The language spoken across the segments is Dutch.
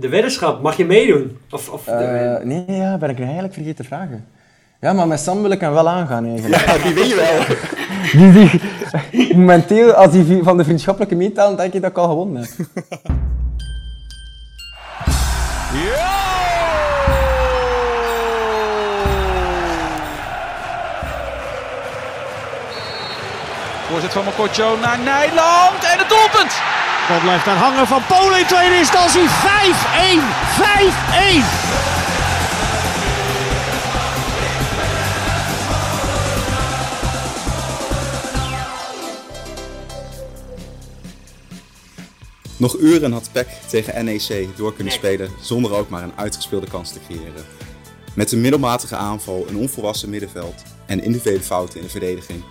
de weddenschap, mag je meedoen? Of, of Uh, nee, ja, ben ik nu eigenlijk vergeten te vragen. Ja, maar met Sam wil ik hem wel aangaan eigenlijk. Ja, die wil je wel. Die, die, momenteel, als hij van de vriendschappelijke meetellen, denk ik dat ik al gewonnen heb. Ja! Voorzet van Mokotjo naar Nijland en het doelpunt! Bal blijft daar hangen van Polen in tweede instantie. 5-1! 5-1! Nog uren had PEC tegen NEC door kunnen spelen zonder ook maar een uitgespeelde kans te creëren. Met een middelmatige aanval, een onvolwassen middenveld en individuele fouten in de verdediging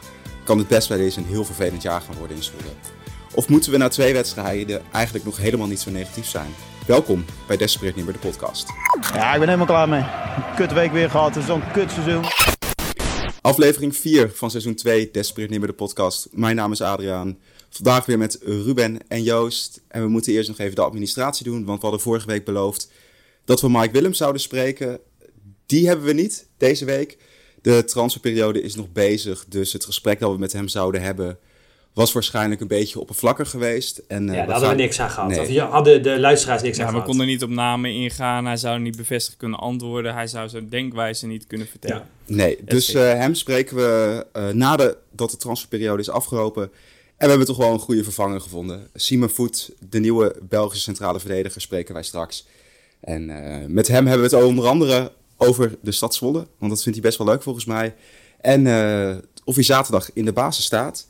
kan het best bij deze een heel vervelend jaar gaan worden in Zwolle. Of moeten we na twee wedstrijden eigenlijk nog helemaal niet zo negatief zijn? Welkom bij Desperate Nimmer, de podcast. Ja, ik ben helemaal klaar mee. Kut week weer gehad, het is zo'n kut seizoen. Aflevering 4 van seizoen 2 Desperate Nimmer, de podcast. Mijn naam is Adriaan. Vandaag weer met Ruben en Joost. En we moeten eerst nog even de administratie doen, want we hadden vorige week beloofd dat we Mike Willems zouden spreken. Die hebben we niet deze week. De transferperiode is nog bezig, dus het gesprek dat we met hem zouden hebben was waarschijnlijk een beetje oppervlakkig geweest. En, ja, daar hadden we niks aan gehad. Of hadden de luisteraars niks ja, aan we gehad. konden niet op namen ingaan. Hij zou niet bevestigd kunnen antwoorden. Hij zou zijn denkwijze niet kunnen vertellen. Ja. Nee, dus uh, hem spreken we uh, nadat de transferperiode is afgelopen. En we hebben toch wel een goede vervanger gevonden. Simon Voet, de nieuwe Belgische centrale verdediger, spreken wij straks. En uh, met hem hebben we het onder andere over de stad Zwolle. Want dat vindt hij best wel leuk volgens mij. En of hij zaterdag in de basis staat.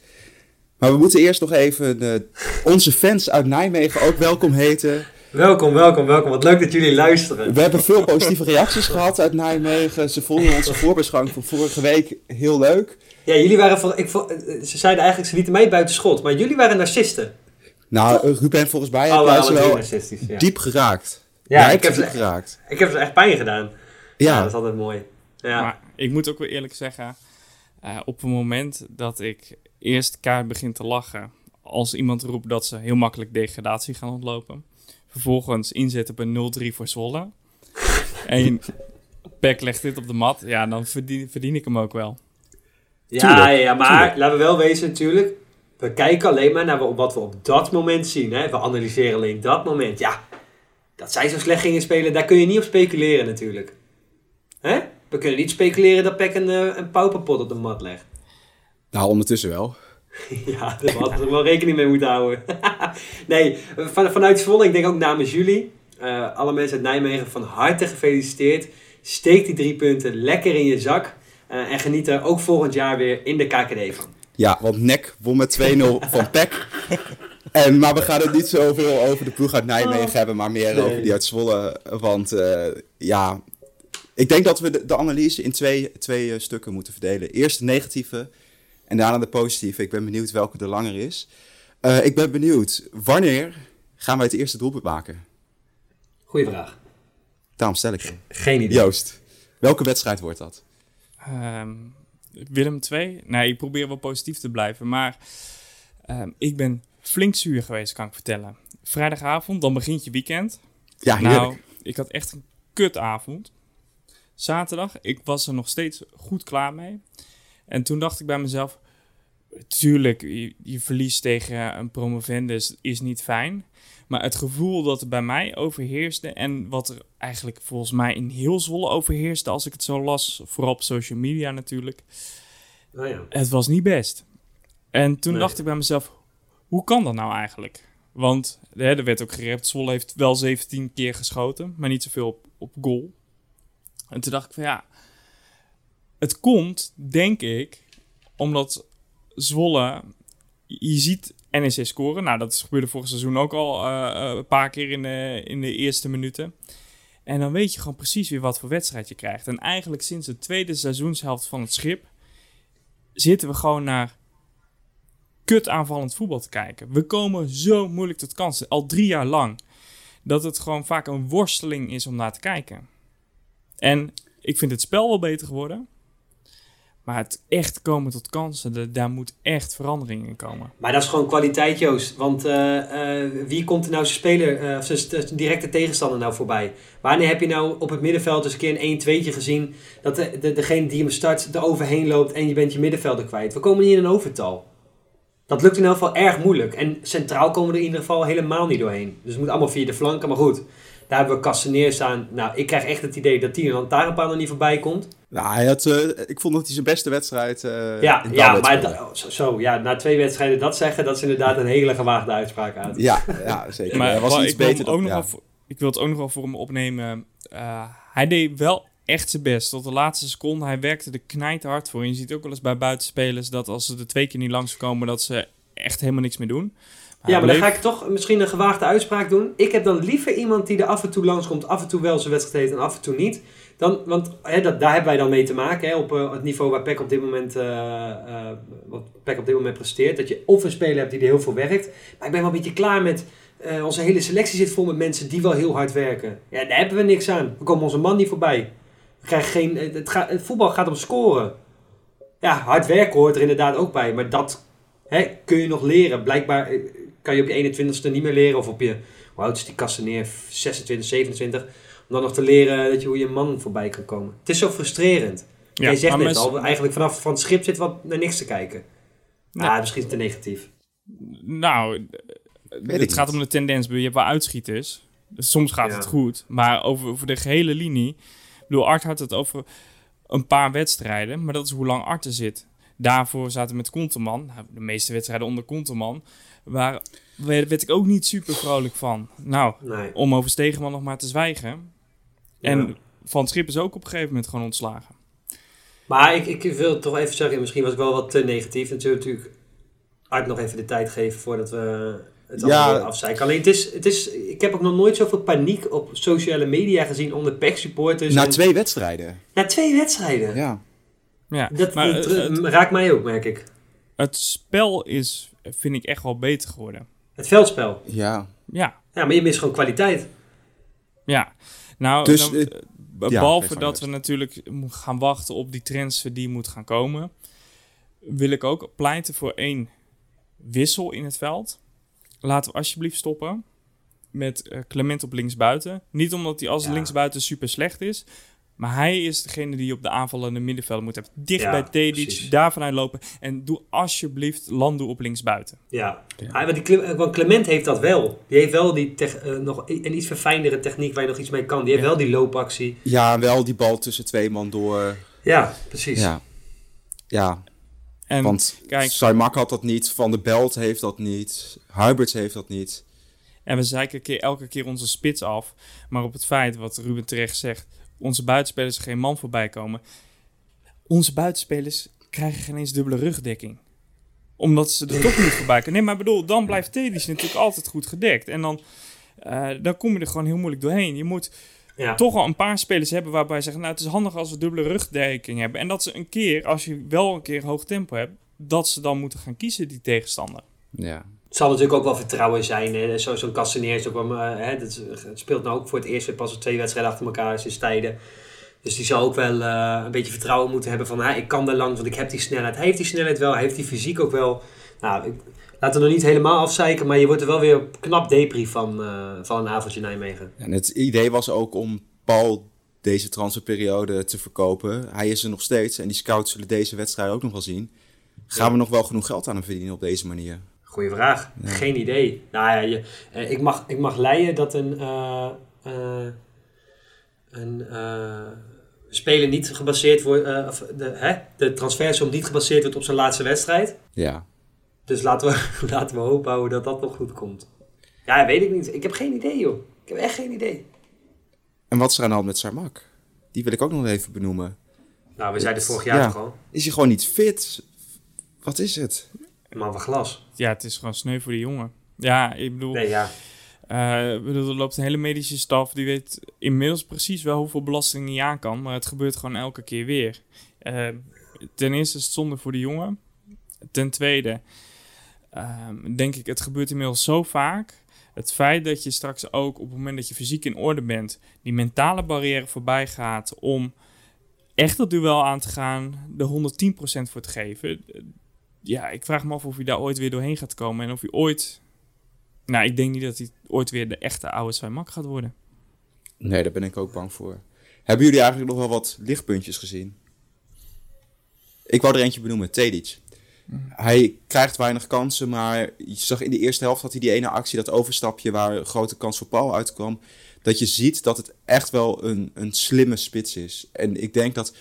Maar we moeten eerst nog even de, onze fans uit Nijmegen ook welkom heten. Welkom, welkom, welkom. Wat leuk dat jullie luisteren. We hebben veel positieve reacties gehad uit Nijmegen. Ze vonden onze voorbeschouwing van vorige week heel leuk. Ja, jullie waren van. Ik, ze zeiden eigenlijk, ze lieten mij buiten schot. Maar jullie waren narcisten. Nou, Ruben, volgens mij heb Oh, jij ze wel ja. diep geraakt. Ja, ik heb ze geraakt. Ik heb ze echt pijn gedaan. Ja, Ja, dat is altijd mooi. Ja. Maar ik moet ook weer eerlijk zeggen, eh, op het moment dat ik eerst kaart begin te lachen als iemand roept dat ze heel makkelijk degradatie gaan ontlopen, vervolgens inzet op een 0-3 voor Zwolle en Peck legt dit op de mat, ja, dan verdien, verdien ik hem ook wel. Ja, Tuurlijk, ja, maar tuurlijk. laten we wel wezen natuurlijk. We kijken alleen maar naar wat we op dat moment zien. Hè? We analyseren alleen dat moment. Ja, dat zij zo slecht gingen spelen, daar kun je niet op speculeren natuurlijk. Hè? We kunnen niet speculeren dat Peck een, eh, een pauperpot op de mat legt. nou ondertussen wel. Ja, daar hadden we wel rekening mee moeten houden. nee, van, vanuit Zwolle, ik denk ook namens jullie. eh, alle mensen uit Nijmegen van harte gefeliciteerd. Steek die drie punten lekker in je zak. eh, en geniet er ook volgend jaar weer in de KKD van. Ja, want NEC won met 2-0 van PEC. En, maar we gaan het niet zoveel over de ploeg uit Nijmegen hebben, maar meer Nee. over die uit Zwolle. Want ja, ik denk dat we de, de analyse in twee, twee eh, stukken moeten verdelen. Eerst de negatieve en daarna de positieve. Ik ben benieuwd welke er langer is. Eh, ik ben benieuwd, wanneer gaan wij het eerste doelpunt maken? Goeie vraag. Daarom stel ik hem. Geen idee. Joost, welke wedstrijd wordt dat? Ehm, Willem 2? Nee, ik probeer wel positief te blijven. Maar ehm, ik ben flink zuur geweest, kan ik vertellen. Vrijdagavond, dan begint je weekend. Ja, heerlijk. nou, ik had echt een kutavond. Zaterdag, ik was er nog steeds goed klaar mee. En toen dacht ik bij mezelf... Tuurlijk, je, je verlies tegen een promovendus is niet fijn. Maar het gevoel dat er bij mij overheerste... en wat er eigenlijk volgens mij in heel Zwolle overheerste... als ik het zo las, vooral op social media natuurlijk... Oh ja. Het was niet best. En toen Nee. dacht ik bij mezelf, hoe kan dat nou eigenlijk? Want hè, er werd ook gerept, Zwolle heeft wel 17 keer geschoten, maar niet zoveel op, op goal. En toen dacht ik van ja, het komt, denk ik, omdat Zwolle, je ziet NEC scoren. Nou, dat gebeurde vorig seizoen ook al eh, eh, een paar keer in de, in de eerste minuten. En dan weet je gewoon precies weer wat voor wedstrijd je krijgt. En eigenlijk sinds de tweede seizoenshelft van het schip zitten we gewoon naar kut aanvallend voetbal te kijken. We komen zo moeilijk tot kansen, al drie jaar lang. Dat het gewoon vaak een worsteling is om naar te kijken. En ik vind het spel wel beter geworden. Maar het echt komen tot kansen, da- daar moet echt verandering in komen. Maar dat is gewoon kwaliteit, Joost. Want eh, eh, wie komt er nou zijn speler, eh, of zijn directe tegenstander nou voorbij? Wanneer heb je nou op het middenveld eens een keer een 1-2'tje gezien... dat de, de, degene die hem start er overheen loopt en je bent je middenvelder kwijt? We komen niet in een overtal. Dat lukt in elk geval erg moeilijk. En centraal komen we er in ieder geval helemaal niet doorheen. Dus het moet allemaal via de flanken. Maar goed, daar hebben we Castaneer staan. Nou, ik krijg echt het idee dat die een lantaarnpaal er niet voorbij komt. Nou, hij had, eh, ik vond dat hij zijn beste wedstrijd eh Ja, in ja maar da- zo, zo, ja, na twee wedstrijden dat zeggen, dat is inderdaad een hele gewaagde uitspraak uit. Ja, ja, zeker. Maar hij was wel, iets ik, wil beter hem ook dan... nog ja. wel voor- ik wil het ook nog wel voor hem opnemen. Eh, hij deed wel echt zijn best. Tot de laatste seconde. Hij werkte er knijterhard voor. En je ziet ook wel eens bij buitenspelers dat als ze er twee keer niet langskomen, dat ze echt helemaal niks meer doen. Ja, maar dan ga ik toch misschien een gewaagde uitspraak doen. Ik heb dan liever iemand die er af en toe langskomt, af en toe wel zijn wedstrijd heeft en af en toe niet. Dan, want hè, dat, daar hebben wij dan mee te maken, hè, op eh, het niveau waar PEC op dit moment, eh, wat PEC op dit moment presteert. Dat je of een speler hebt die er heel veel werkt. Maar ik ben wel een beetje klaar met, onze hele selectie zit vol met mensen die wel heel hard werken. Ja, daar hebben we niks aan. We komen onze man niet voorbij. We krijgen geen, het, het, gaat, het voetbal gaat om scoren. Ja, hard werken hoort er inderdaad ook bij. Maar dat hè, kun je nog leren. Blijkbaar kan je op je 21ste niet meer leren. Of op je, hoe oud is die kasten neer? 26, 27. Om dan nog te leren dat je hoe je man voorbij kan komen. Het is zo frustrerend. Jij zegt net al, eigenlijk vanaf van het schip zit wat naar niks te kijken. Ja. Ah, misschien te negatief. Nou, het gaat niet. om de tendens. Je hebt wel uitschieters. Dus soms gaat Ja. het goed. Maar over, over de gehele linie. Ik bedoel, Art had het over een paar wedstrijden. Maar dat is hoe lang Art er zit. Daarvoor zaten we met Konteman. Nou, de meeste wedstrijden onder Konteman. Waar werd werd ik ook niet super vrolijk van. Nou, Nee. om over Stegenman nog maar te zwijgen. Ja. En Van het Schip is ook op een gegeven moment gewoon ontslagen. Maar ik, ik wil toch even zeggen, misschien was ik wel wat te negatief. Natuurlijk, natuurlijk Art nog even de tijd geven voordat we het Ja. afzeiken. Alleen het is, het is, ik heb ook nog nooit zoveel paniek op sociale media gezien onder PEC supporters. Na en- twee wedstrijden. na twee wedstrijden. Ja. Ja, Dat, maar dat, het, raakt mij ook, merk ik. het spel is, vind ik, echt wel beter geworden. Het veldspel. Ja. Ja, Ja, maar je mist gewoon kwaliteit. ja. Nou, Dus, dan, eh, eh, ja, behalve dat we natuurlijk gaan wachten op die transfer die moet gaan komen, wil ik ook pleiten voor één wissel in het veld. Laten we alsjeblieft stoppen met eh, Clement op linksbuiten. Niet omdat hij als Ja. linksbuiten super slecht is, maar hij is degene die op de aanvallende middenveld moet hebben. Dicht Ja, bij Tedic, precies. daar vanuit lopen en doe alsjeblieft Landu op linksbuiten. Ja. Ah, want, die Clem- want Clement heeft dat wel. Die heeft wel die tech- eh, nog een iets verfijndere techniek waar je nog iets mee kan. Die heeft Ja. wel die loopactie. ja, wel die bal tussen twee man door. Ja, precies. Ja. Ja, En want kijk- Saimak had dat niet, Van der Belt heeft dat niet, Huberts heeft dat niet. En we zeiken een keer, elke keer onze spits af. Maar op het feit, wat Ruben terecht zegt, onze buitenspelers er geen man voorbij komen. Onze buitenspelers krijgen geen eens dubbele rugdekking. Omdat ze er toch niet voorbij kunnen. Nee, maar bedoel, dan blijft Tedic natuurlijk altijd goed gedekt. En dan, eh, dan kom je er gewoon heel moeilijk doorheen. Je moet Ja. toch al een paar spelers hebben waarbij je zegt... nou, het is handig als we dubbele rugdekking hebben. En dat ze een keer, als je wel een keer hoog tempo hebt... dat ze dan moeten gaan kiezen, die tegenstander. Ja. Het zal natuurlijk ook wel vertrouwen zijn. Hè. Zo- Zo'n Castaneer is ook wel, eh, hè, dat het speelt nou ook voor het eerst weer pas twee wedstrijden achter elkaar sinds tijden. Dus die zal ook wel eh, een beetje vertrouwen moeten hebben van, ik kan daar langs, want ik heb die snelheid. Hij heeft die snelheid wel, hij heeft die fysiek ook wel. Nou, ik, laten we nog niet helemaal afzeiken, maar je wordt er wel weer knap depri van, eh, van een avondje Nijmegen. En het idee was ook om Paul deze transferperiode te verkopen. Hij is er nog steeds en die scouts zullen deze wedstrijd ook nog wel zien. Gaan Ja. we nog wel genoeg geld aan hem verdienen op deze manier? Goeie vraag. Geen idee. Nou ja, je, eh, ik, mag, ik mag leiden dat een, eh, eh, een speler niet gebaseerd wordt, of de, hè, de transfersom niet gebaseerd wordt op zijn laatste wedstrijd. Ja. Dus laten we, laten we hopen houden dat dat nog goed komt. Ja, weet ik niet. Ik heb geen idee, joh. Ik heb echt geen idee. En wat is er aan de hand met Sarmak? Die wil ik ook nog even benoemen. Nou, we zeiden vorig jaar Ja. toch al. Is hij gewoon niet fit? Wat is het? Man van glas. Ja, het is gewoon sneu voor die jongen. Ja, ik bedoel... Nee, ja. Ik bedoel, er loopt een hele medische staf die weet inmiddels precies wel hoeveel belasting hij aan kan, maar het gebeurt gewoon elke keer weer. Eh, ten eerste is het zonde voor de jongen. Ten tweede, ehm, denk ik, het gebeurt inmiddels zo vaak. Het feit dat je straks ook op het moment dat je fysiek in orde bent, die mentale barrière voorbij gaat om echt dat duel aan te gaan, de 110% voor te geven. Ja, ik vraag me af of hij daar ooit weer doorheen gaat komen. En of hij ooit... Nou, ik denk niet dat hij ooit weer de echte oude Sven gaat worden. Nee, daar ben ik ook bang voor. Hebben jullie eigenlijk nog wel wat lichtpuntjes gezien? Ik wou er eentje benoemen, Tedic. Hij krijgt weinig kansen, maar je zag in de eerste helft had hij die ene actie, dat overstapje waar een grote kans voor Paul uitkwam. Dat je ziet dat het echt wel een, een slimme spits is. En ik denk dat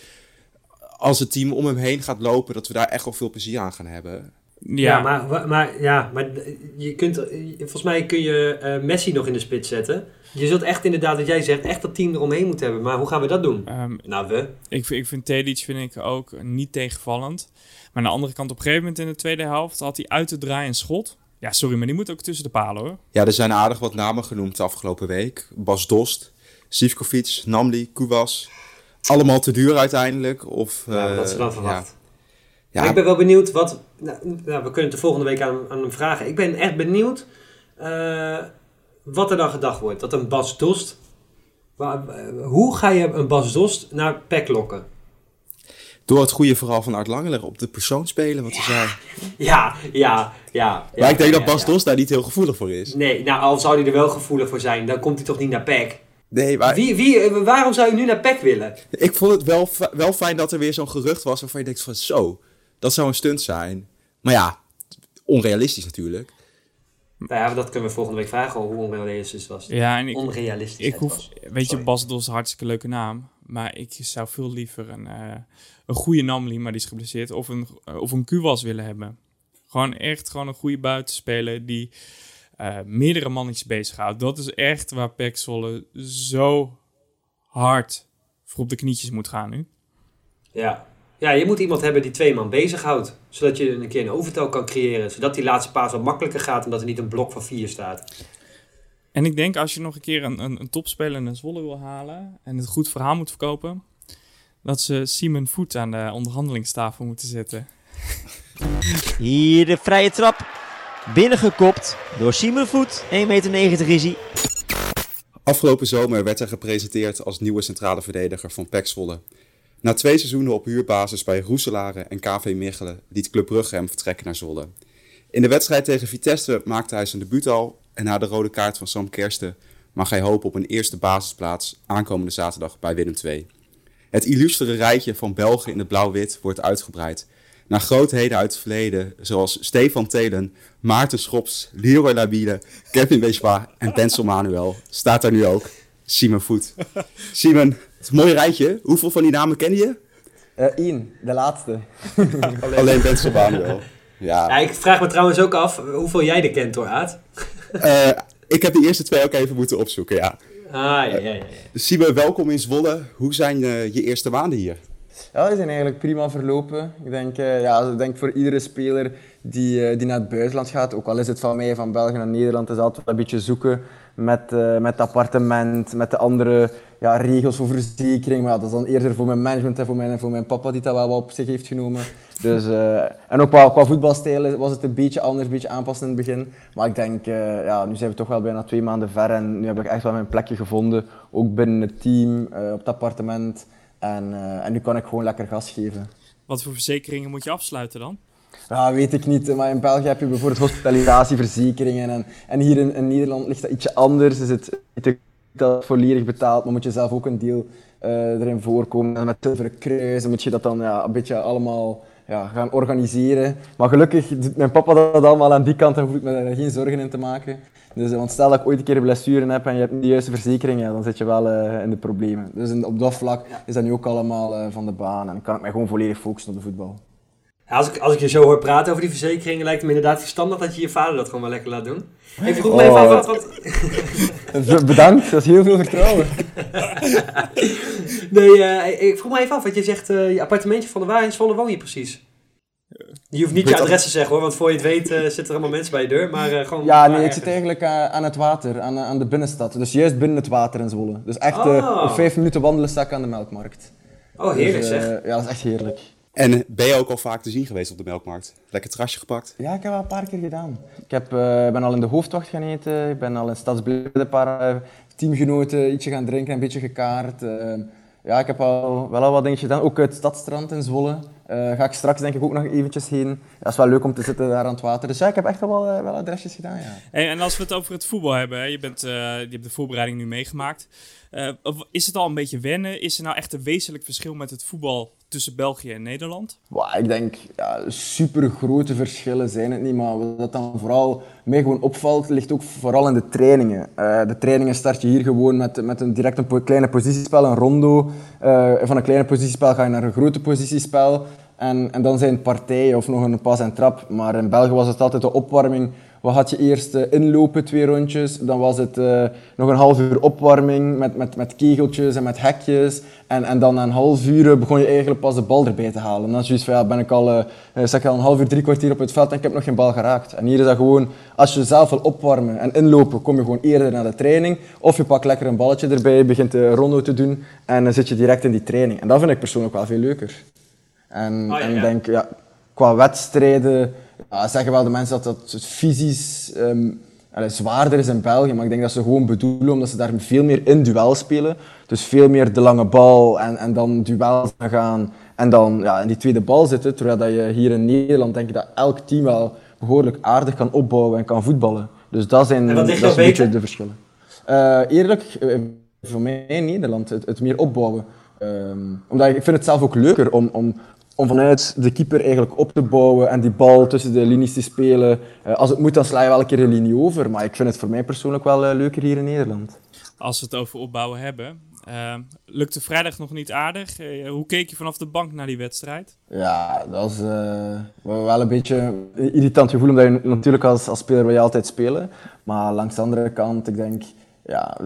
als het team om hem heen gaat lopen, dat we daar echt wel veel plezier aan gaan hebben. Ja, ja maar, maar, ja, maar je kunt, volgens mij kun je uh, Messi nog in de spits zetten. Je zult echt inderdaad, wat jij zegt, echt dat team eromheen moeten hebben. Maar hoe gaan we dat doen? Um, nou, we. Ik, ik vind Tedic vind ik ook niet tegenvallend. Maar aan de andere kant, op een gegeven moment in de tweede helft had hij uit te draaien een schot. Ja, sorry, maar die moet ook tussen de palen hoor. Ja, er zijn aardig wat namen genoemd de afgelopen week. Bas Dost, Sivkovic, Namli, Kubas. Allemaal te duur uiteindelijk. Of, ja, wat ze dan verwacht. Ja. ja. ik ben wel benieuwd wat... Nou, nou, we kunnen het de volgende week aan, aan hem vragen. Ik ben echt benieuwd uh, wat er dan gedacht wordt. Dat een Bas Dost... Waar, uh, hoe ga je een Bas Dost naar PEC lokken? door het goede verhaal van Art Langeler op de persoon spelen, wat hij zei. Ja, ja, ja. Maar ik denk dat Bas Dos daar niet heel gevoelig voor is. Nee, nou al zou hij er wel gevoelig voor zijn, dan komt hij toch niet naar PEC? Nee, maar... Wie, wie, eh, waarom zou je nu naar PEC willen? Ik vond het wel, wel fijn dat er weer zo'n gerucht was waarvan je denkt van zo, dat zou een stunt zijn. Maar ja, onrealistisch natuurlijk. Nou ja, dat kunnen we volgende week vragen hoe onrealistisch het was. Ja, en ik, onrealistisch ik hoef, Weet je, Bas Dos hartstikke leuke naam. Maar ik zou veel liever een, uh, een goede Namli, maar die is geblesseerd, of een, uh, of een Kuwas willen hebben. Gewoon echt gewoon een goede buitenspeler die uh, meerdere mannetjes bezighoudt. Dat is echt waar Pek zo hard voor op de knietjes moet gaan nu. Ja. ja, je moet iemand hebben die twee man bezighoudt. Zodat je een keer een overtal kan creëren. Zodat die laatste paas wat makkelijker gaat en dat er niet een blok van vier staat. En ik denk als je nog een keer een, een, een topspeler in Zwolle wil halen en het goed verhaal moet verkopen, dat ze Simon Voet aan de onderhandelingstafel moeten zetten. Hier de vrije trap. Binnengekopt door Simon Voet. 1,90 meter is hij. Afgelopen zomer werd hij gepresenteerd als nieuwe centrale verdediger van PEC Zwolle. Na twee seizoenen op huurbasis bij Roeselare en KV Mechelen liet Club Brugge hem vertrekken naar Zwolle. In de wedstrijd tegen Vitesse maakte hij zijn debuut al en na de rode kaart van Sam Kersten mag hij hopen op een eerste basisplaats aankomende zaterdag bij Willem II. Het illustere rijtje van Belgen in het blauw-wit wordt uitgebreid. Naar grootheden uit het verleden, zoals Stefan Telen, Maarten Schops, Leroy Labiele, Kevin Bespa en Bensel Manuel, staat daar nu ook Simon Voet. Simon, het is een mooi rijtje. Hoeveel van die namen ken je? Eén, uh, de laatste. Alleen, Alleen Bensel Manuel. Ja. ja. ik vraag me trouwens ook af hoeveel jij er kent hoor, Aad. Uh, ik heb de eerste twee ook even moeten opzoeken, ja. Ah, ja, ja, ja. Siebe, welkom in Zwolle. Hoe zijn uh, je eerste maanden hier? Ja, die zijn eigenlijk prima verlopen. Ik denk, uh, ja, ik denk voor iedere speler die, die naar het buitenland gaat, ook al is het van mij van België naar Nederland, is altijd een beetje zoeken met, uh, met het appartement, met de andere ja, regels voor verzekering. Maar dat is dan eerder voor mijn management en voor mijn, voor mijn papa die dat wel op zich heeft genomen. Dus, en ook qua, qua voetbalstijl was het een beetje anders, een beetje aanpassen in het begin. Maar ik denk, ja, nu zijn we toch wel bijna twee maanden ver en nu heb ik echt wel mijn plekje gevonden. Ook binnen het team, op het appartement. En, en nu kan ik gewoon lekker gas geven. Wat voor verzekeringen moet je afsluiten dan? Ja, weet ik niet. Maar in België heb je bijvoorbeeld hospitalisatieverzekeringen. En, en hier in, in Nederland ligt dat ietsje anders. Is het dat volledig betaald, maar moet je zelf ook een deel uh, erin voorkomen. En met zilveren kruis moet je dat dan ja, een beetje allemaal ja, gaan organiseren. Maar gelukkig doet mijn papa dat allemaal aan die kant en hoef ik me daar geen zorgen in te maken. Dus, want stel dat ik ooit een keer een blessure heb en je hebt niet de juiste verzekering, ja, dan zit je wel uh, in de problemen. Dus op dat vlak is dat nu ook allemaal uh, van de baan en kan ik mij gewoon volledig focussen op de voetbal. Als ik, als ik je zo hoor praten over die verzekeringen, lijkt het me inderdaad verstandig dat je je vader dat gewoon wel lekker laat doen. Ik vroeg me even af wat... wat... Bedankt, dat is heel veel vertrouwen. nee, uh, ik vroeg me even af, wat je zegt, uh, je appartementje van de waar in Zwolle woon je precies? Je hoeft niet je adres te zeggen hoor, want voor je het weet uh, zitten er allemaal mensen bij je deur, maar gewoon... Ja, nee, ik zit eigenlijk aan het water, aan, aan de binnenstad. Dus juist binnen het water in Zwolle. Dus echt oh. vijf minuten wandelen sta ik aan de melkmarkt. Oh, heerlijk dus, zeg. Ja, dat is echt heerlijk. En ben je ook al vaak te zien geweest op de melkmarkt? Lekker trasje gepakt? Ja, ik heb wel een paar keer gedaan. Ik heb, uh, ben al in de hoofdwacht gaan eten, ik ben al in Stadsbleden een paar uh, teamgenoten ietsje gaan drinken, een beetje gekaart. Uh, ja, ik heb al, wel al wat dingetjes gedaan. Ook het Stadstrand in Zwolle. Eh, ga ik straks denk ik ook nog eventjes heen. Ja, is wel leuk om te zitten daar aan het water. Dus ja, ik heb echt wel, eh, wel adresjes gedaan, ja. Hey, en als we het over het voetbal hebben, hè, je, bent, eh, je hebt de voorbereiding nu meegemaakt. Eh, is het al een beetje wennen? Is er nou echt een wezenlijk verschil met het voetbal tussen België en Nederland? Ik denk, ja, super grote verschillen zijn het niet, maar wat dan vooral mij gewoon opvalt, ligt ook vooral in de trainingen. Eh, de trainingen start je hier gewoon met, met een direct een kleine positiespel, een rondo. Eh, van een kleine positiespel ga je naar een grote positiespel. En, en dan zijn partijen of nog een pas en trap. Maar in België was het altijd de opwarming. Wat had je eerst eh, inlopen, twee rondjes. Dan was het eh, nog een half uur opwarming met, met, met kegeltjes en met hekjes. En, en dan na een half uur eh, begon je eigenlijk pas de bal erbij te halen. En dan is zoiets van, ja, ben ik al, sta ik al een half uur, drie kwartier op het veld en ik heb nog geen bal geraakt. En hier is dat gewoon, als je zelf wil opwarmen en inlopen, kom je gewoon eerder naar de training. Of je pakt lekker een balletje erbij, begint de rondo te doen en dan zit je direct in die training. En dat vind ik persoonlijk wel veel leuker. En, ja, en ik denk, ja, qua wedstrijden ja, zeggen wel de mensen dat dat het fysisch ehm, allee, zwaarder is in België. Maar ik denk dat ze gewoon bedoelen omdat ze daar veel meer in duel spelen. Dus veel meer de lange bal en, en dan duels gaan. En dan ja, in die tweede bal zitten. Terwijl dat je hier in Nederland denk ik dat elk team wel behoorlijk aardig kan opbouwen en kan voetballen. Dus dat zijn dat is een beetje de verschillen. Eh, eerlijk, eh, voor mij in Nederland, het, het meer opbouwen. Ehm, omdat ik, ik vind het zelf ook leuker om, om, om vanuit de keeper eigenlijk op te bouwen en die bal tussen de linies te spelen. Eh, als het moet, dan sla je wel een keer een linie over. Maar ik vind het voor mij persoonlijk wel eh, leuker hier in Nederland. Als we het over opbouwen hebben. eh, lukte vrijdag nog niet aardig. Hoe keek je vanaf de bank naar die wedstrijd? Ja, dat is eh, wel een beetje een irritant gevoel, omdat je natuurlijk als, als speler wil je altijd spelen. Maar langs de andere kant, ik denk, ja,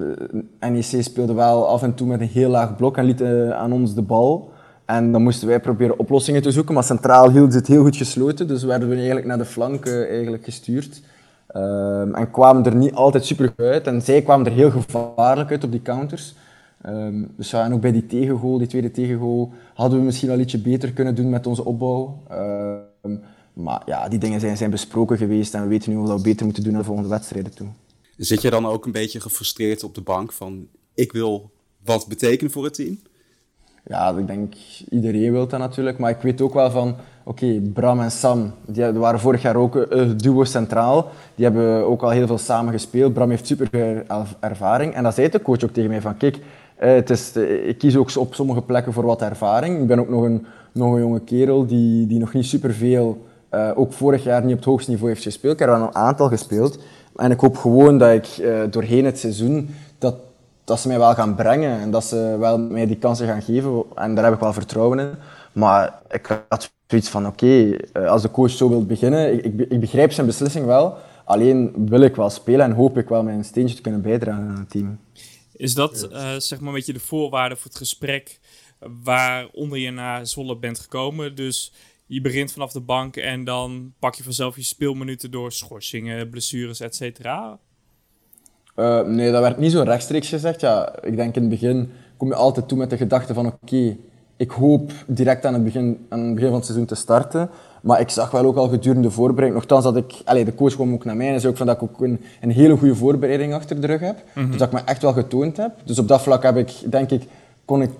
NEC speelde wel af en toe met een heel laag blok en liet aan ons de bal. En dan moesten wij proberen oplossingen te zoeken, maar centraal hield het heel goed gesloten, dus werden we eigenlijk naar de flank eh, eigenlijk gestuurd. Ehm, en kwamen er niet altijd super uit. En zij kwamen er heel gevaarlijk uit op die counters. Ehm, dus ja, en ook bij die tegengoal, die tweede tegengoal, hadden we misschien wel ietsje beter kunnen doen met onze opbouw. Ehm, maar ja, die dingen zijn, zijn besproken geweest en we weten nu hoe we dat beter moeten doen naar de volgende wedstrijden toe. Zit je dan ook een beetje gefrustreerd op de bank van ik wil wat betekenen voor het team? Ja, ik denk iedereen wil dat natuurlijk, maar ik weet ook wel van, oké, Bram en Sam, die waren vorig jaar ook een duo centraal. Die hebben ook al heel veel samen gespeeld. Bram heeft super er- ervaring en dat zei de coach ook tegen mij van, kijk, eh, het is, eh, ik kies ook op sommige plekken voor wat ervaring. Ik ben ook nog een, nog een jonge kerel die, die nog niet superveel, eh ook vorig jaar niet op het hoogste niveau heeft gespeeld. Ik heb er wel een aantal gespeeld. En ik hoop gewoon dat ik doorheen het seizoen dat, ze mij wel gaan brengen en dat ze wel mij die kansen gaan geven. En daar heb ik wel vertrouwen in. Maar ik had zoiets van, oké, eh, als de coach zo wil beginnen, ik, ik, ik begrijp zijn beslissing wel. Alleen wil ik wel spelen en hoop ik wel mijn steentje te kunnen bijdragen aan het team. Is dat eh, zeg maar een beetje de voorwaarde voor het gesprek waaronder je naar Zwolle bent gekomen? Dus je begint vanaf de bank en dan pak je vanzelf je speelminuten door schorsingen, blessures, et cetera. Eh, nee, dat werd niet zo rechtstreeks gezegd. Ja, ik denk in het begin kom je altijd toe met de gedachte van oké, ik hoop direct aan het, begin, aan het begin van het seizoen te starten. Maar ik zag wel ook al gedurende de voorbereiding, nogthans dat ik, allez, de coach kwam ook naar mij en zei ook van dat ik ook een, een hele goede voorbereiding achter de rug heb. Dus dat ik me echt wel getoond heb. Dus op dat vlak heb ik, denk ik, kon ik,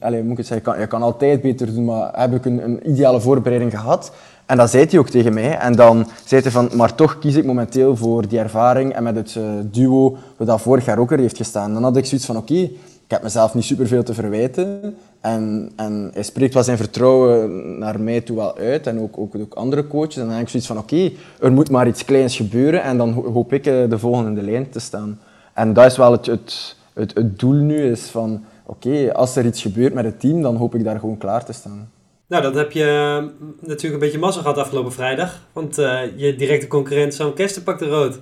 allez, moet ik het zeggen, kan, je kan altijd beter doen, maar heb ik een, een ideale voorbereiding gehad. En dat zei hij ook tegen mij. En dan zei hij van, maar toch kies ik momenteel voor die ervaring en met het eh, duo wat dat vorig jaar ook er heeft gestaan. Dan had ik zoiets van, oké, ik heb mezelf niet superveel te verwijten. En, en hij spreekt wel zijn vertrouwen naar mij toe wel uit en ook, ook, ook andere coaches. En dan heb ik zoiets van, oké, er moet maar iets kleins gebeuren en dan ho- hoop ik eh, de volgende lijn te staan. En dat is wel het, het, het, het doel nu, is van, oké, als er iets gebeurt met het team, dan hoop ik daar gewoon klaar te staan. Nou, dat heb je eh, natuurlijk een beetje massa gehad afgelopen vrijdag. Want eh, je directe concurrent Sam Kester pakte rood.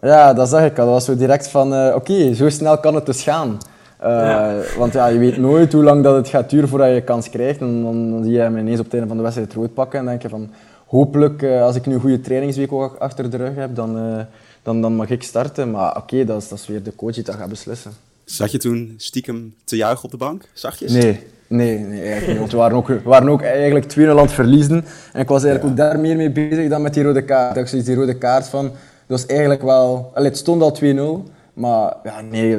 Ja, dat zag ik al. Dat was zo direct van, eh, oké, zo snel kan het dus gaan. Eh, Ja. Want ja, je weet nooit hoe lang dat het gaat duren voordat je kans krijgt. En dan, dan zie je hem ineens op het einde van de wedstrijd rood pakken. En dan denk je van, hopelijk, eh, als ik nu een goede trainingsweek ook achter de rug heb, dan, eh, dan, dan mag ik starten. Maar oké, dat, is, dat is weer de coach die dat gaat beslissen. Zat je toen stiekem te juichen op de bank? Zachtjes? Nee, nee, nee eigenlijk niet. Want we waren ook, we waren ook eigenlijk 2-0 aan het verliezen. En ik was eigenlijk ook daar meer mee bezig dan met die rode kaart. Ik die rode kaart van... Dat was eigenlijk wel... Allee, het stond al 2-0. Maar ja, nee,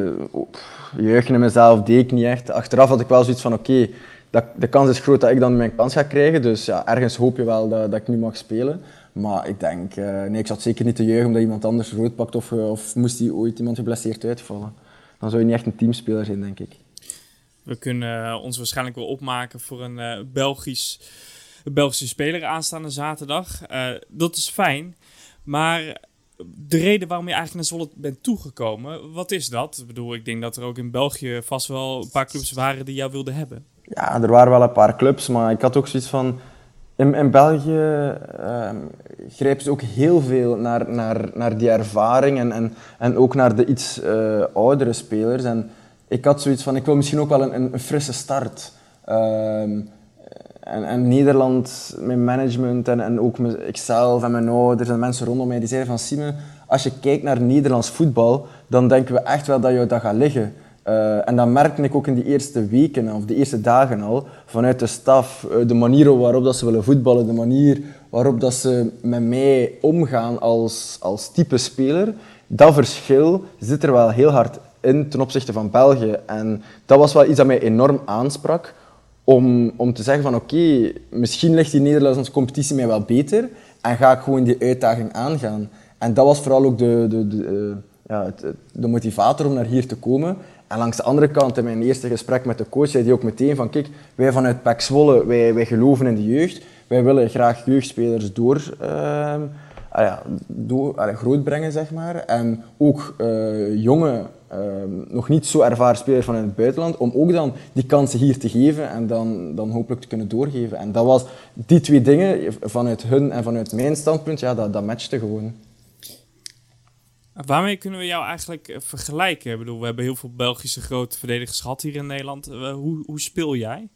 in mezelf deed ik niet echt. Achteraf had ik wel zoiets van, oké, dat- de kans is groot dat ik dan mijn kans ga krijgen. Dus ja, ergens hoop je wel dat, dat ik nu mag spelen. Maar ik denk, eh, nee, ik zat zeker niet te juichen omdat iemand anders rood pakt of, eh, of moest die ooit iemand geblesseerd uitvallen. Dan zou je niet echt een teamspeler zijn, denk ik. We kunnen ons waarschijnlijk wel opmaken voor een eh, Belgisch, Belgische speler aanstaande zaterdag. Eh, dat is fijn. Maar de reden waarom je eigenlijk naar Zwolle bent toegekomen, wat is dat? Ik bedoel, ik denk dat er ook in België vast wel een paar clubs waren die jou wilden hebben. Ja, er waren wel een paar clubs, maar ik had ook zoiets van... In, in België ehm, grijpen ze ook heel veel naar, naar, naar die ervaring en, en, en ook naar de iets eh, oudere spelers. En ik had zoiets van, ik wil misschien ook wel een, een, frisse start. Ehm, en, en Nederland, mijn management en, en ook ikzelf en mijn ouders en mensen rondom mij, die zeiden van Simon, als je kijkt naar Nederlands voetbal, dan denken we echt wel dat jou dat gaat liggen. Eh, en dat merkte ik ook in die eerste weken of de eerste dagen al, vanuit de staf, eh, de manier waarop dat ze willen voetballen, de manier waarop dat ze met mij omgaan als, als type speler. Dat verschil zit er wel heel hard in ten opzichte van België. En dat was wel iets dat mij enorm aansprak om, om te zeggen van oké, misschien ligt die Nederlandse competitie mij wel beter en ga ik gewoon die uitdaging aangaan. En dat was vooral ook de, de, de, eh, het- het- de motivator om naar hier te komen. En langs de andere kant, in mijn eerste gesprek met de coach, zei hij ook meteen van kijk, wij vanuit PEC wij, wij geloven in de jeugd. Wij willen graag jeugdspelers door, ehm, ah ja, door, allee, grootbrengen, zeg maar. En ook eh, jonge, ehm, nog niet zo ervaren spelers vanuit het buitenland, om ook dan die kansen hier te geven en dan, dan hopelijk te kunnen doorgeven. En dat was die twee dingen, vanuit hun en vanuit mijn standpunt, ja, dat, dat matchte gewoon. Waarmee kunnen we jou eigenlijk eh, vergelijken? Ik bedoel, we hebben heel veel Belgische grote verdedigers gehad hier in Nederland. Eh, hoe, hoe speel jij?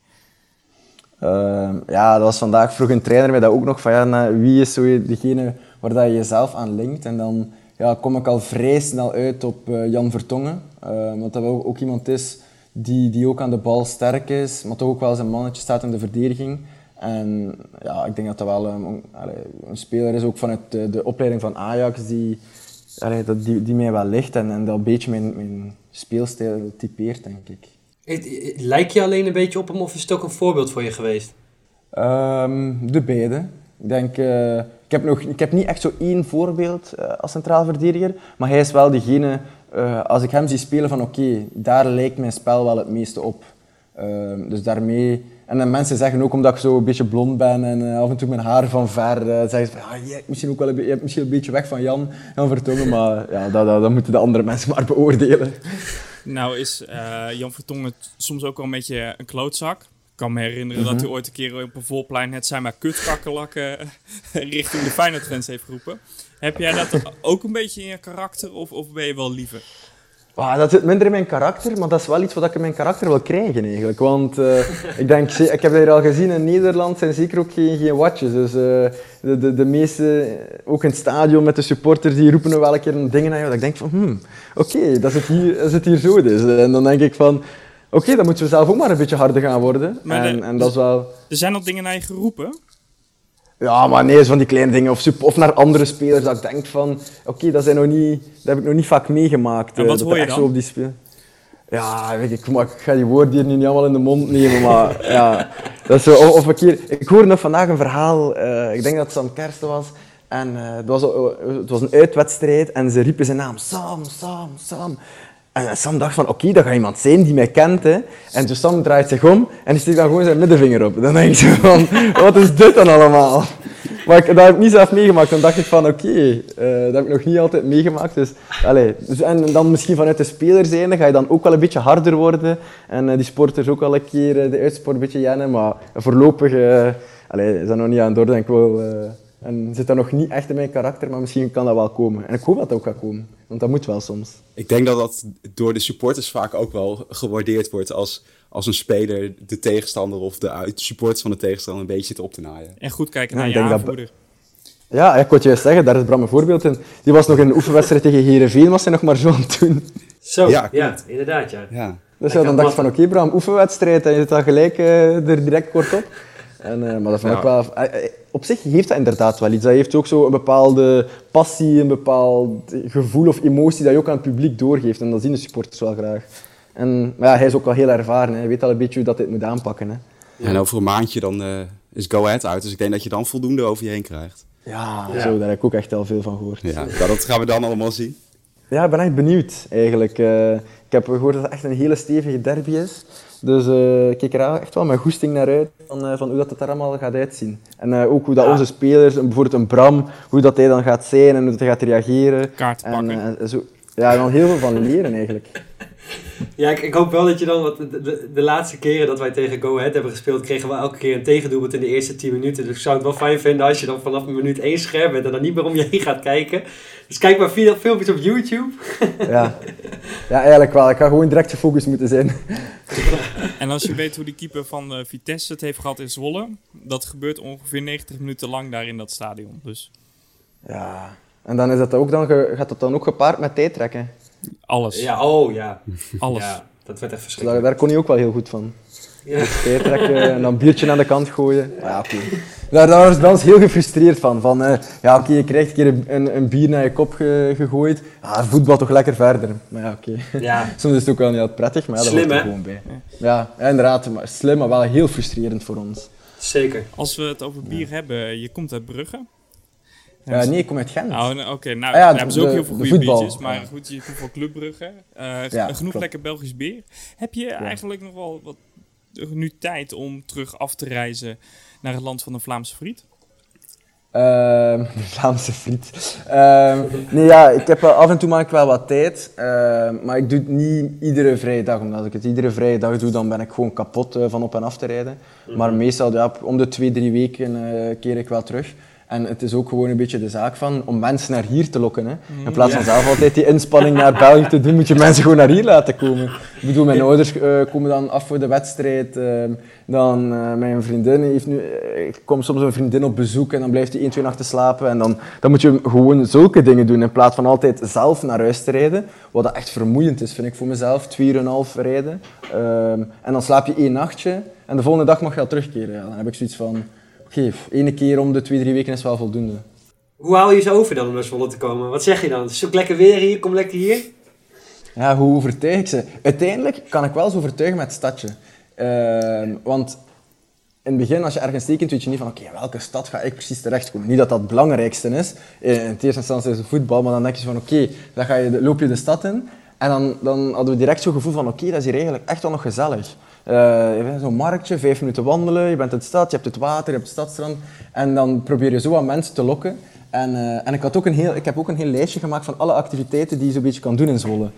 Ehm, ja, dat was vandaag vroeg een trainer mij dat ook nog van ja, wie is zo degene waar dat je jezelf aan linkt. En dan ja, kom ik al vrij snel uit op eh, Jan Vertongen. Ehm, want dat wel ook iemand is die, die ook aan de bal sterk is, maar toch ook wel zijn mannetje staat in de verdediging. En ja, ik denk dat dat wel een, allee, een speler is, ook vanuit de, de opleiding van Ajax, die, dat, die, die mij wel ligt en, en dat een beetje mijn, mijn speelstijl typeert, denk ik. Lijk je alleen een beetje op hem of is het ook een voorbeeld voor je geweest? Ehm, de beide. Ik denk, eh, ik, heb nog, ik heb niet echt zo één voorbeeld eh, als centraal verdediger, maar hij is wel degene, eh, als ik hem zie spelen, van oké, daar lijkt mijn spel wel het meeste op. Ehm, dus daarmee... En mensen zeggen ook omdat ik zo een beetje blond ben en eh, af en toe mijn haar van ver, zeggen ze van, ja, je, hebt misschien ook wel een, je hebt misschien een beetje weg van Jan, Jan Vertongen, maar ja, dat, dat, dat moeten de andere mensen maar beoordelen. Nou is Jan Vertongen soms ook wel een beetje een klootzak. Ik kan me herinneren dat hij ooit een keer op een volplein het zijn maar kutkakkerlakken richting de Feyenoord-fans heeft geroepen. Heb jij dat ook een beetje in je karakter of, of ben je wel liever? Ah, dat zit minder in mijn karakter, maar dat is wel iets wat ik in mijn karakter wil krijgen eigenlijk. Want eh, ik denk, ik heb hier al gezien, in Nederland zijn zeker ook geen, geen watjes. Dus eh, de, de, de meeste, eh, ook in het stadion met de supporters, die roepen wel een keer een dingen naar jou. Dat ik denk van, hmm, oké, dat, zit hier- dat zit hier zo dus. En dan denk ik van, oké, dan moeten we zelf ook maar een beetje harder gaan worden. Maar en, de- en dat is wel... Er zijn al dingen naar je geroepen. Ja, maar nee, zo van die kleine dingen. Of, of naar andere spelers dat ik denk van... Oké, dat, zijn nog niet- dat heb ik nog niet vaak meegemaakt. En eh, wat dat hoor je echt dan? Zo op die speel... Ja, weet ik, maar ik ga die woorden hier nu niet allemaal in de mond nemen, maar ja... Dat is zo, of, of een keer... Ik hoorde nog vandaag een verhaal, eh, ik denk dat het Sam Kersten was, en eh, het, was, eh, het was een uitwedstrijd en ze riepen zijn naam, Sam, Sam, Sam. En Sam dacht van, oké, dat gaat iemand zijn die mij kent. Hè. En dus Sam draait zich om en steekt dan gewoon zijn middenvinger op. Dan denk zo van, wat is dit dan allemaal? Maar ik, dat heb ik niet zelf meegemaakt. Dan dacht ik van, oké, eh, dat heb ik nog niet altijd meegemaakt. Dus, dus, en dan misschien vanuit de speler zijnde ga je dan ook wel een beetje harder worden. En eh, die sporters ook wel een keer eh, de uitsport een beetje jennen. Maar voorlopig allez, is dat nog niet aan het orde. En, ik wil, en zit dat nog niet echt in mijn karakter, maar misschien kan dat wel komen. En ik hoop dat dat ook gaat komen. Want dat moet wel soms. Ik denk dat dat door de supporters vaak ook wel gewaardeerd wordt als, als een speler de tegenstander of de uit- supporters van de tegenstander een beetje zit op te naaien. En goed kijken Ja, naar ik je dat- aanvoerder. Ja, ik wou juist zeggen, daar is Bram een voorbeeld in. Die was nog in de oefenwedstrijd tegen Heerenveen, was hij nog maar zo aan het doen. Zo, Ja, ja, inderdaad, ja. Ja. Dus ja, dan dacht ik van, oké Bram, oefenwedstrijd, en je zit dan gelijk eh, er direct kort op. En, eh, maar dat vond ik Ja. wel... eh, op zich heeft dat inderdaad wel iets. Dat heeft ook zo een bepaalde passie, een bepaald gevoel of emotie dat je ook aan het publiek doorgeeft. En dat zien de supporters wel graag. En, maar ja, hij is ook al heel ervaren. Hè. Hij weet al een beetje hoe dat dit moet aanpakken. Hè. En over een maandje dan eh, is Go Ahead uit. Dus ik denk dat je dan voldoende over je heen krijgt. Ja, Ja. Zo, daar heb ik ook echt al veel van gehoord. Ja, dat gaan we dan allemaal zien. Ja, ik ben echt benieuwd eigenlijk. Eh, ik heb gehoord dat het echt een hele stevige derby is. Dus eh, ik kijk er echt wel met goesting naar uit van, eh, van hoe dat het er allemaal gaat uitzien. En eh, ook hoe dat Ja. onze spelers, bijvoorbeeld een Bram, hoe dat hij dan gaat zijn en hoe dat hij gaat reageren. Kaart En, pakken. zo, ja, dan heel veel van leren eigenlijk. Ja, ik, ik hoop wel dat je dan, want de, de, de laatste keren dat wij tegen Go Ahead hebben gespeeld, kregen we elke keer een tegendoelpunt in de eerste 10 minuten. Dus ik zou het wel fijn vinden als je dan vanaf minuut 1 scherp bent en dan niet meer om je heen gaat kijken. Dus kijk maar veel filmpjes op YouTube. Ja. ja, eigenlijk wel. Ik ga gewoon direct gefocust moeten zijn. En als je weet hoe die keeper van eh, Vitesse het heeft gehad in Zwolle, dat gebeurt ongeveer 90 minuten lang daar in dat stadion. Dus Ja. En dan is dat ook dan ge- gaat dat dan ook gepaard met tijdrekken. Alles. Ja, oh ja. Alles. Ja, dat werd echt daar, verschrikkelijk. daar kon hij ook wel heel goed van. Ja. Tijdrekken en dan een biertje aan de kant gooien. Ja, oké. Daar, daar was ons heel gefrustreerd van. van eh, ja, oké, je krijgt een keer een- een, bier naar je kop ge- gegooid. Ah, voetbal toch lekker verder. Maar ja, oké. Ja, Soms is het ook wel niet altijd prettig, maar ja, dat Slim, hoort er gewoon bij. Ja, ja, inderdaad. Maar slim, maar wel heel frustrerend voor ons. zeker. Als we het over bier hebben, je komt uit Brugge. Ja, nee, ik kom uit Gent. Oh, nou, Oké, nou, Ah ja, daar hebben ze ook heel veel de goede voetbal. biertjes. Maar Ja. goed, je komt van Club Brugge. Eh, Ja, genoeg klopt. lekker Belgisch bier. Heb je eigenlijk nog wel wat, nu tijd om terug af te reizen naar het land van de Vlaamse friet? Ehm, de Vlaamse friet. Ehm, nee, ja, ik heb wel, af en toe maak ik wel wat tijd. ehm, maar ik doe het niet iedere vrije dag. Omdat als ik het iedere vrije dag doe, dan ben ik gewoon kapot eh, van op en af te rijden. Maar meestal, ja, om de twee, drie weken eh, keer ik wel terug. En het is ook gewoon een beetje de zaak van om mensen naar hier te lokken. Hè. In plaats van zelf altijd die inspanning naar België te doen, moet je mensen gewoon naar hier laten komen. Ik bedoel, mijn ouders eh, komen dan af voor de wedstrijd. ehm, dan eh, mijn vriendin heeft nu... eh, ik kom soms een vriendin op bezoek en dan blijft hij één, twee nachten slapen. En dan, dan moet je gewoon zulke dingen doen in plaats van altijd zelf naar huis te rijden. Wat dat echt vermoeiend is, vind ik voor mezelf. Twee uur en een half rijden. Ehm, en dan slaap je één nachtje en de volgende dag mag je al terugkeren. Ja, dan heb ik zoiets van... Ene keer om de twee, drie weken is wel voldoende. Hoe haal je ze over dan om naar Zwolle te komen? Wat zeg je dan? Het is ook lekker weer hier, kom lekker hier. Ja, hoe overtuig ik ze? Uiteindelijk kan ik wel eens overtuigen met het stadje. Ehm, want in het begin, als je ergens tekent, weet je niet van oké, welke stad ga ik precies terechtkomen. Niet dat dat het belangrijkste is. In het eerste instantie is het voetbal, maar dan denk je van oké, dan ga je loop je de stad in. En dan, dan hadden we direct zo'n gevoel van oké, dat is hier eigenlijk echt wel nog gezellig. Eh, je bent zo'n marktje, vijf minuten wandelen, je bent in de stad, je hebt het water, je hebt het stadstrand. En dan probeer je zo wat mensen te lokken. En, eh, en ik, had ook een heel, ik heb ook een heel lijstje gemaakt van alle activiteiten die je zo'n beetje kan doen in Zwolle.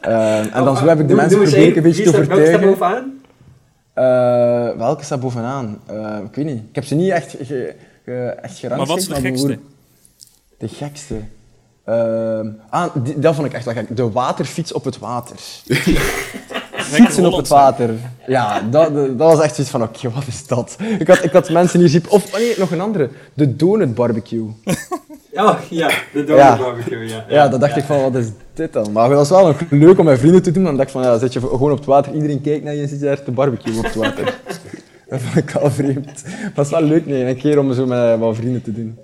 Eh, en dan zo heb ik de Doe- mensen doe geprobeerd een beetje te staat- welke staat overtuigen. bovenaan? Eh, welke staat bovenaan? Eh, ik weet niet. Ik heb ze niet echt, ge, ge- echt gerangschikt. Maar wat is de gekste? De gekste? Ehm, ah, die- dat vond ik echt wel gek. De waterfiets op het water. Fietsen op het water. Ja, dat, dat was echt zoiets van, oké, wat is dat? Ik had, ik had mensen hier zien... Of, oh nee, nog een andere. De donut barbecue. Oh ja, de donut Ja. barbecue, ja. Ja, dat dacht ik van, wat is dit dan? Maar dat was wel nog leuk om met vrienden te doen. Dan dacht ik van, ja, zit je gewoon op het water, iedereen kijkt naar je en zit je daar te barbecue op het water. dat vond ik wel vreemd. Maar het was wel leuk, nee, een keer om zo met wat vrienden te doen.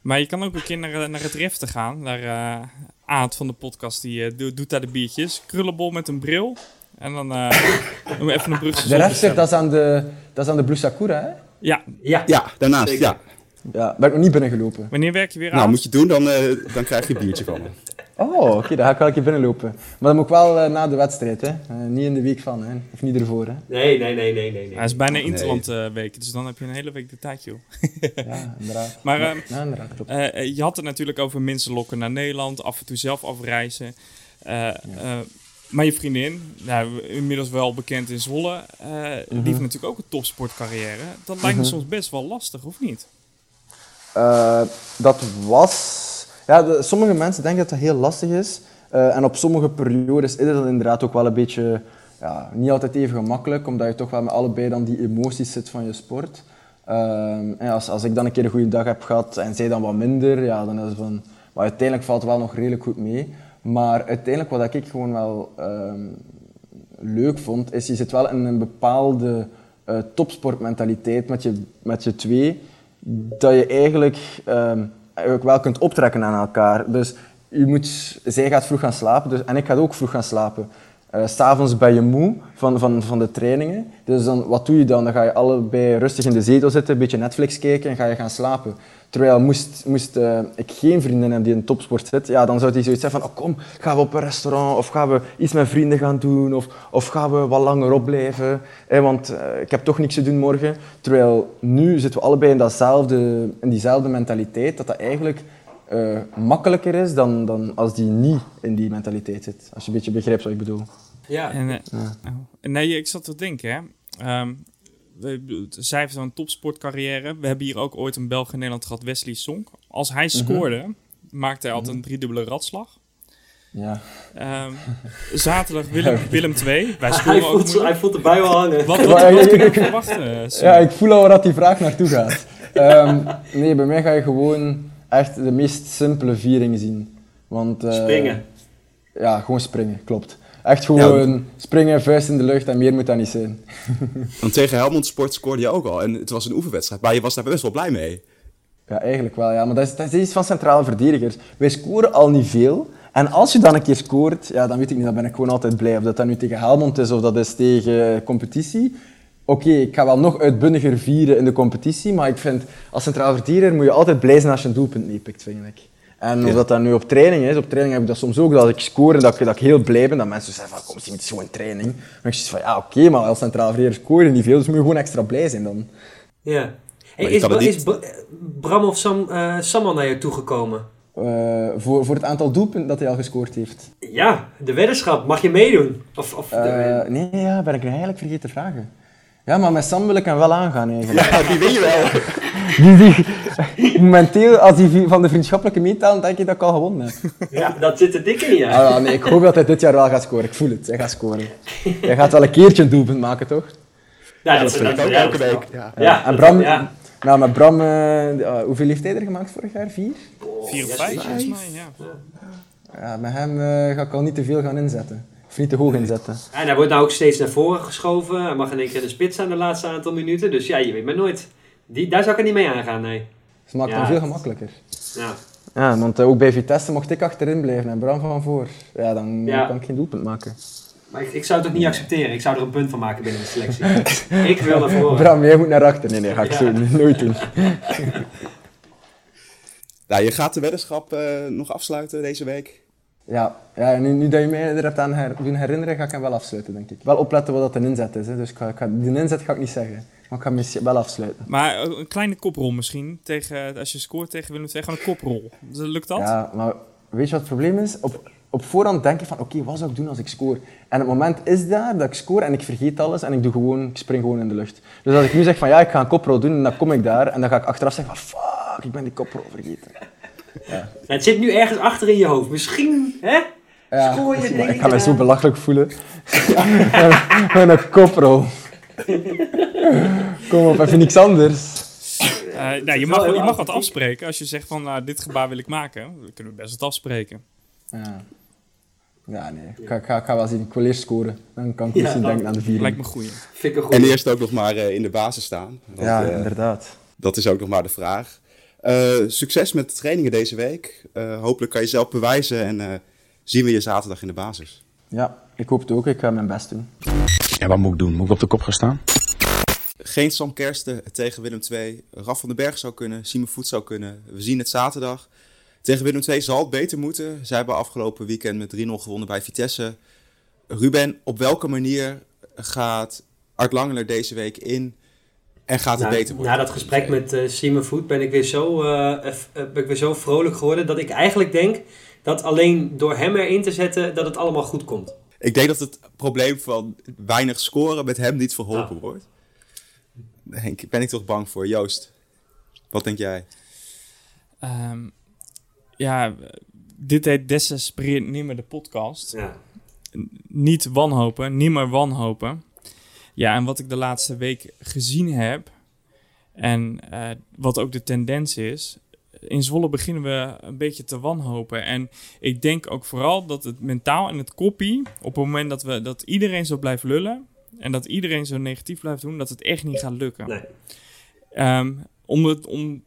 Maar je kan ook een keer naar, naar het ref te gaan. Naar eh Aad van de podcast, die eh, doet daar de biertjes. Krullenbol met een bril. En dan eh doen we even een brugse De rest dat is aan de, dat is aan de Blue Sakura, hè? Ja, Ja, Ja, daarnaast, Zeker. ja. Ja, ben ik nog niet binnengelopen. wanneer werk je weer Nou, aan? moet je doen, dan, eh, dan krijg je een biertje van me. Oh, oké, dan ga ik wel een keer binnenlopen. Maar dan moet ik wel eh, na de wedstrijd, hè. Eh, niet in de week van, hè. Of niet ervoor, hè. Nee, nee, nee, nee, nee. nee. Hij is bijna Interland eh, week, dus dan heb je een hele week de tijd, joh. Ja, inderdaad. Maar eh, Ja, inderdaad, klopt. eh, eh, je had het natuurlijk over mensen lokken naar Nederland, af en toe zelf afreizen. Eh, eh, maar je vriendin, nou, inmiddels wel bekend in Zwolle, eh, die heeft natuurlijk ook een topsportcarrière. Dat lijkt me soms best wel lastig, of niet? Eh, dat was... Ja, de- sommige mensen denken dat dat heel lastig is. Eh, en op sommige periodes is het inderdaad ook wel een beetje... Ja, niet altijd even gemakkelijk, omdat je toch wel met allebei dan die emoties zit van je sport. Ehm, en als, als ik dan een keer een goede dag heb gehad en zij dan wat minder, ja, dan is het van... Maar uiteindelijk valt het wel nog redelijk goed mee. Maar uiteindelijk wat ik gewoon wel ehm, leuk vond, is je zit wel in een bepaalde eh, topsportmentaliteit met je, met je twee, dat je eigenlijk, ehm, eigenlijk wel kunt optrekken aan elkaar. Dus je moet, zij gaat vroeg gaan slapen dus, en ik ga ook vroeg gaan slapen. S S'avonds ben je moe van, van, van de trainingen. Dus dan, wat doe je dan? Dan ga je allebei rustig in de zetel zitten, een beetje Netflix kijken en ga je gaan slapen. Terwijl moest, moest eh, ik geen vrienden hebben die in topsport zit, ja, dan zou hij zoiets zeggen van oh, kom, gaan we op een restaurant of gaan we iets met vrienden gaan doen of, of gaan we wat langer opblijven, eh, want eh, ik heb toch niks te doen morgen. Terwijl nu zitten we allebei in, datzelfde, in diezelfde mentaliteit, dat dat eigenlijk eh, makkelijker is dan, dan als die niet in die mentaliteit zit. Als je een beetje begrijpt wat ik bedoel. Ja. En, oh. Nee, ik zat te denken, hè. Ehm, we, zij heeft zo'n topsportcarrière. We hebben hier ook ooit een Belg in Nederland gehad, Wesley Sonk. Als hij scoorde, maakte hij altijd een driedubbele ratslag. Ja. Ehm, zaterdag Willem, Willem 2. Wij Hij ook voelt, hij voelt erbij wel hangen. Wat, wat, wat kun je verwachten? Sim? Ja, ik voel al waar dat die vraag naartoe gaat. Ehm, nee, bij mij ga je gewoon echt de meest simpele viering zien. Want, eh, Springen. Ja, gewoon springen, klopt. Echt gewoon springen, vuist in de lucht en meer moet dat niet zijn. Want tegen Helmond Sport scoorde je ook al. En het was een oefenwedstrijd, maar je was daar best wel blij mee. Ja, eigenlijk wel. Ja. Maar dat is, dat is iets van centrale verdedigers. Wij scoren al niet veel. En als je dan een keer scoort, ja, dan weet ik niet, dan ben ik gewoon altijd blij. Of dat dat nu tegen Helmond is of dat is tegen competitie. Oké, ik ga wel nog uitbundiger vieren in de competitie, maar ik vind als centraal verdediger moet je altijd blij zijn als je een doelpunt meepikt, vind ik. En of dat dan nu op training is, op training heb ik dat soms ook, dat ik score en dat ik, dat ik heel blij ben, dat mensen zeggen van, kom, het is gewoon training. Maar ik zeg van, ja, oké, maar als centraal verdediger score je niet veel, dus moet je gewoon extra blij zijn dan. Ja. Hey, is, niet- is Bra- Bram of Sam, eh, Sam al naar je toegekomen? Eh, voor, voor het aantal doelpunten dat hij al gescoord heeft. Ja, de weddenschap. Mag je meedoen? Of, of Eh, nee, ja, ben ik eigenlijk vergeten te vragen. Ja, maar met Sam wil ik hem wel aangaan eigenlijk. Ja, die win je wel. Die, die, momenteel, als hij van de vriendschappelijke meetellen, denk ik dat ik al gewonnen heb. ja, dat zit er dik in, ja. Ah, ja, nee, ik hoop dat hij dit jaar wel gaat scoren. Ik voel het, hij gaat scoren. Hij gaat wel een keertje een doelpunt maken, toch? Ja, Dat vind ik ook ja, elke week. Ja. Ja, en Bram, ja. nou, met Bram, eh, ja, hoeveel heeft hij er gemaakt vorig jaar? Vier? Vier of vijf, volgens mij, ja. Ja, met hem eh, ga ik al niet te veel gaan inzetten. Of niet te hoog inzetten. En hij wordt nou ook steeds naar voren geschoven. Hij mag in één keer de spits aan de laatste aantal minuten. Dus ja, je weet maar nooit. Die, daar zou ik er niet mee aangaan, nee. Dus het maakt Ja. dan veel gemakkelijker. Ja. Ja, want eh, ook bij Vitesse mocht ik achterin blijven en Bram van voor. Ja, dan Ja. kan ik geen doelpunt maken. Maar ik, ik zou het ook niet accepteren. Ik zou er een punt van maken binnen de selectie. ik wil naar voren. Bram, jij moet naar achter. Nee, nee, ga ik Ja. zo nooit doen. Nou, je gaat de weddenschap eh, nog afsluiten deze week. Ja, ja nu, nu dat je mij er hebt aan her, doen herinneren, ga ik hem wel afsluiten, denk ik. Wel opletten wat dat een inzet is. Hè. Dus ik ga, ik ga, die inzet ga ik niet zeggen. Maar ik ga misschien wel afsluiten. Maar eh, een kleine koprol misschien. Tegen, als je scoort tegen Willem II, gewoon een koprol. Lukt dat? Ja, maar weet je wat het probleem is? Op, op voorhand denk je van, oké, wat zou ik doen als ik score? En het moment is daar dat ik score en ik vergeet alles en ik, doe gewoon, ik spring gewoon in de lucht. Dus als ik nu zeg van, ja, ik ga een koprol doen, dan kom ik daar en dan ga ik achteraf zeggen van, fuck, ik ben die koprol vergeten. Ja, het zit nu ergens achter in je hoofd. Misschien, hè? Ja, Scoor je maar dingen ik ga me zo belachelijk voelen. Met een koprol. Kom op, even niks anders. Eh, nou, je, mag, je mag wat afspreken. Als je zegt van, nou, dit gebaar wil ik maken, dan kunnen we best wat afspreken. Ja, ja nee. Ik ga, ga, wel zien. Ik wil eerst scoren. Dan kan ik Ja, misschien denken aan de viering. Lijkt me goed. En eerst ook nog maar eh, in de basis staan. Want, Ja, eh, inderdaad. dat is ook nog maar de vraag. Eh, succes met de trainingen deze week. Eh, hopelijk kan je zelf bewijzen en eh, zien we je zaterdag in de basis. Ja, ik hoop het ook. Ik ga mijn best doen. Ja, wat moet ik doen? Moet ik op de kop gaan staan? Geen Sam Kersten tegen Willem II. Raf van den Berg zou kunnen. Simon Voet zou kunnen. We zien het zaterdag. Tegen Willem II zal het beter moeten. Zij hebben afgelopen weekend met 3-0 gewonnen bij Vitesse. Ruben, op welke manier gaat Art Langeler deze week in en gaat het beter worden? na dat gesprek met eh Simon Voet ben ik, weer zo, eh, eh, ben ik weer zo vrolijk geworden dat ik eigenlijk denk dat alleen door hem erin te zetten dat het allemaal goed komt. Ik denk dat het probleem van weinig scoren met hem niet verholpen Ah. wordt. Daar denk- ben ik toch bang voor. Joost, wat denk jij? Ehm, ja, dit heet Desespereert niet meer de podcast. Ja. Niet wanhopen, niet meer wanhopen. Ja, en wat ik de laatste week gezien heb, en eh, wat ook de tendens is, in Zwolle beginnen we een beetje te wanhopen. En ik denk ook vooral dat het mentaal en het koppie, op het moment dat, we, dat iedereen zo blijft lullen, en dat iedereen zo negatief blijft doen, dat het echt niet gaat lukken. Nee. Ehm, om, het, om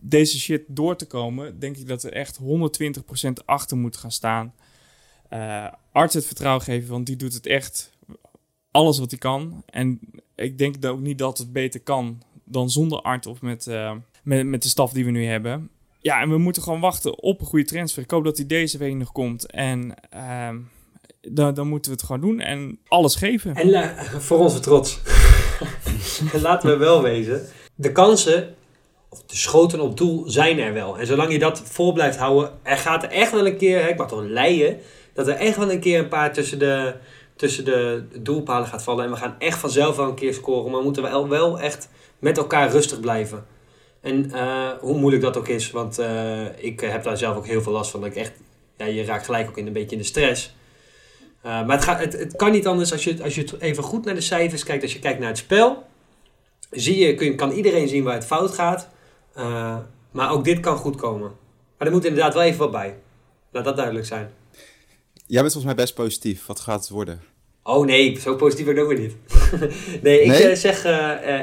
deze shit door te komen, denk ik dat er echt 120% achter moet gaan staan. eh Art het vertrouwen geven, want die doet het echt alles wat hij kan. En ik denk ook niet dat het beter kan dan zonder Art of met, eh, met, met de staf die we nu hebben. Ja, en we moeten gewoon wachten op een goede transfer. Ik hoop dat hij deze week nog komt. En ehm, dan, dan moeten we het gewoon doen en alles geven. En eh, voor onze trots. Laten we wel wezen. De kansen, of de schoten op doel, zijn er wel. En zolang je dat vol blijft houden, er gaat er echt wel een keer, hè, ik mag toch leien, dat er echt wel een keer een paar tussen de, tussen de doelpalen gaat vallen. En we gaan echt vanzelf wel een keer scoren. Maar we moeten wel, wel echt met elkaar rustig blijven. En eh, hoe moeilijk dat ook is, want eh, ik heb daar zelf ook heel veel last van. Dat ik echt, ja, je raakt gelijk ook in een beetje in de stress. Uh, maar het, gaat, het, het kan niet anders als je, als je even goed naar de cijfers kijkt. Als je kijkt naar het spel, zie je, kun, kan iedereen zien waar het fout gaat. Maar ook dit kan goed komen. Maar er moet inderdaad wel even wat bij. Laat dat duidelijk zijn. Jij bent volgens mij best positief. Wat gaat het worden? Oh nee, zo positief ben ik ook weer niet. nee, ik Nee? zeg,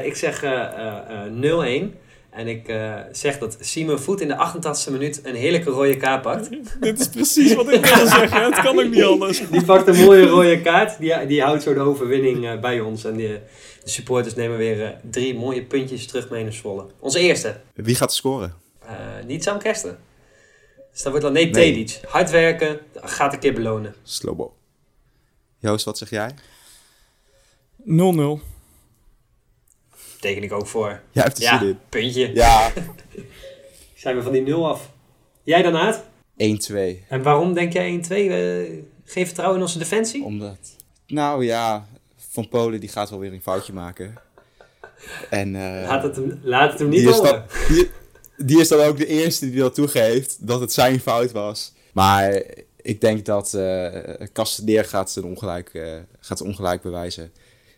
ik zeg uh, 0-1. En ik uh, zeg dat Simon Voet in de 88e minuut een heerlijke rode kaart pakt. Dit is precies wat ik wilde zeggen. Het kan ook niet anders. Die pakt een mooie rode kaart. Die, die houdt zo de overwinning uh, bij ons. En die, de supporters nemen weer uh, drie mooie puntjes terug mee naar Zwolle. Onze eerste. Wie gaat scoren? Uh, niet Sam Kersten. Dus dat wordt dan nee, nee. Tedic. Hard werken, gaat een keer belonen. Slowbo. Joost, wat zeg jij? 0-0 teken ik ook voor. Ja, zin in. puntje. Ja. Zijn we van die 0 af. Jij dan, Aad? 1-2. En waarom denk jij 1-2? Uh, geen vertrouwen in onze defensie? Omdat... Nou ja, Van Polen die gaat wel weer een foutje maken. En, uh, laat, het hem, laat het hem niet die is, horen. dan, die, die, is dan ook de eerste die dat toegeeft, dat het zijn fout was. Maar ik denk dat uh, Kasteneer gaat zijn ongelijk, uh, gaat ongelijk bewijzen.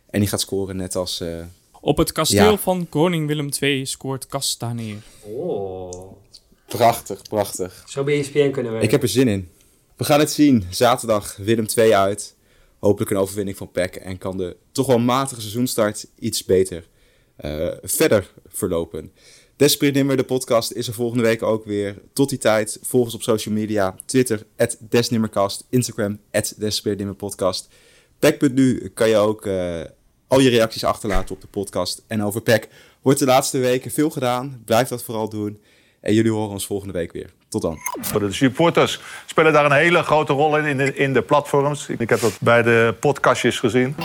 En die gaat scoren net als... Op het kasteel ja. van koning Willem II scoort Kastaneer. Oh. Prachtig, prachtig. Zo bij ESPN kunnen werken. Ik heb er zin in. We gaan het zien. Zaterdag Willem 2 uit. Hopelijk een overwinning van PEC. En kan de toch wel matige seizoenstart iets beter uh, verder verlopen. Desprit Nimmer, de podcast, is er volgende week ook weer. Tot die tijd, volg ons op social media. Twitter, Desnimmercast. Instagram, Podcast. PEC.nu kan je ook uh, al je reacties achterlaten op de podcast. En over PEC wordt de laatste weken veel gedaan. Blijf dat vooral doen. En jullie horen ons volgende week weer. Tot dan. De supporters spelen daar een hele grote rol in, in de, in de platforms. Ik heb dat bij de podcastjes gezien.